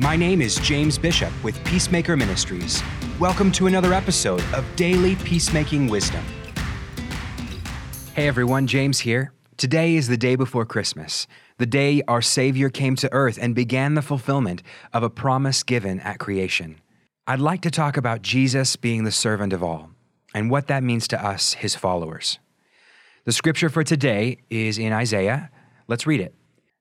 My name is James Bishop with Peacemaker Ministries. Welcome to another episode of Daily Peacemaking Wisdom. Hey everyone, James here. Today is the day before Christmas, the day our Savior came to earth and began the fulfillment of a promise given at creation. I'd like to talk about Jesus being the servant of all and what that means to us, his followers. The scripture for today is in Isaiah. Let's read it.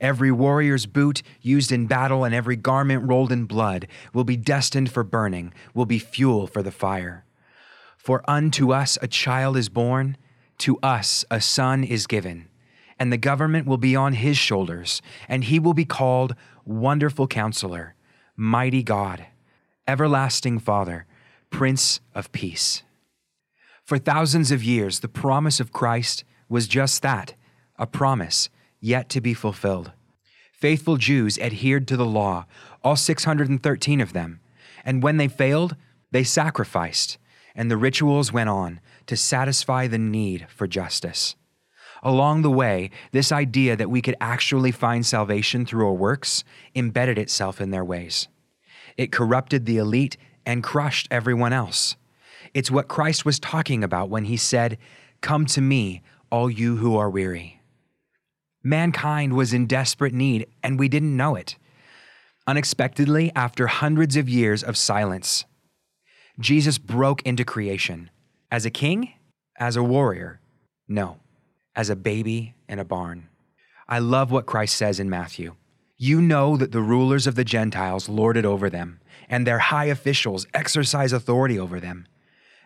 Every warrior's boot used in battle and every garment rolled in blood will be destined for burning, will be fuel for the fire. For unto us a child is born, to us a son is given, and the government will be on his shoulders, and he will be called Wonderful Counselor, Mighty God, Everlasting Father, Prince of Peace. For thousands of years, the promise of Christ was just that a promise yet to be fulfilled. Faithful Jews adhered to the law, all 613 of them, and when they failed, they sacrificed, and the rituals went on to satisfy the need for justice. Along the way, this idea that we could actually find salvation through our works embedded itself in their ways. It corrupted the elite and crushed everyone else. It's what Christ was talking about when he said, Come to me, all you who are weary. Mankind was in desperate need, and we didn't know it. Unexpectedly, after hundreds of years of silence, Jesus broke into creation. As a king? As a warrior? No, as a baby in a barn. I love what Christ says in Matthew. You know that the rulers of the Gentiles lord it over them, and their high officials exercise authority over them.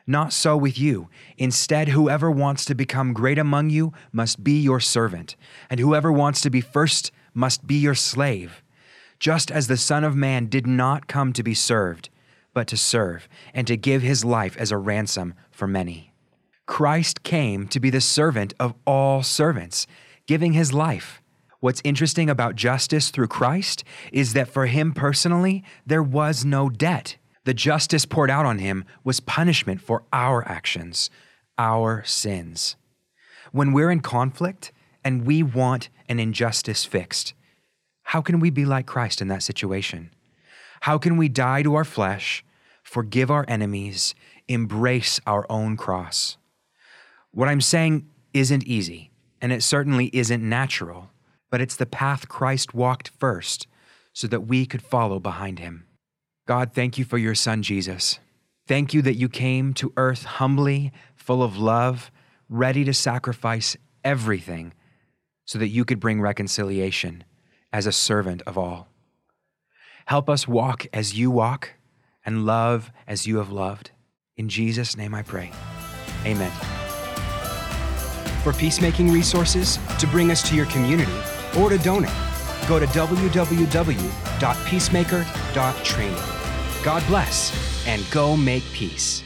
Not so with you. Instead, whoever wants to become great among you must be your servant, and whoever wants to be first must be your slave. Just as the Son of Man did not come to be served, but to serve, and to give his life as a ransom for many. Christ came to be the servant of all servants, giving his life. What's interesting about justice through Christ is that for him personally, there was no debt. The justice poured out on him was punishment for our actions, our sins. When we're in conflict and we want an injustice fixed, how can we be like Christ in that situation? How can we die to our flesh, forgive our enemies, embrace our own cross? What I'm saying isn't easy, and it certainly isn't natural, but it's the path Christ walked first so that we could follow behind him. God, thank you for your son, Jesus. Thank you that you came to earth humbly, full of love, ready to sacrifice everything so that you could bring reconciliation as a servant of all. Help us walk as you walk and love as you have loved. In Jesus' name I pray. Amen. For peacemaking resources, to bring us to your community, or to donate, go to www.peacemaker.training. God bless and go make peace.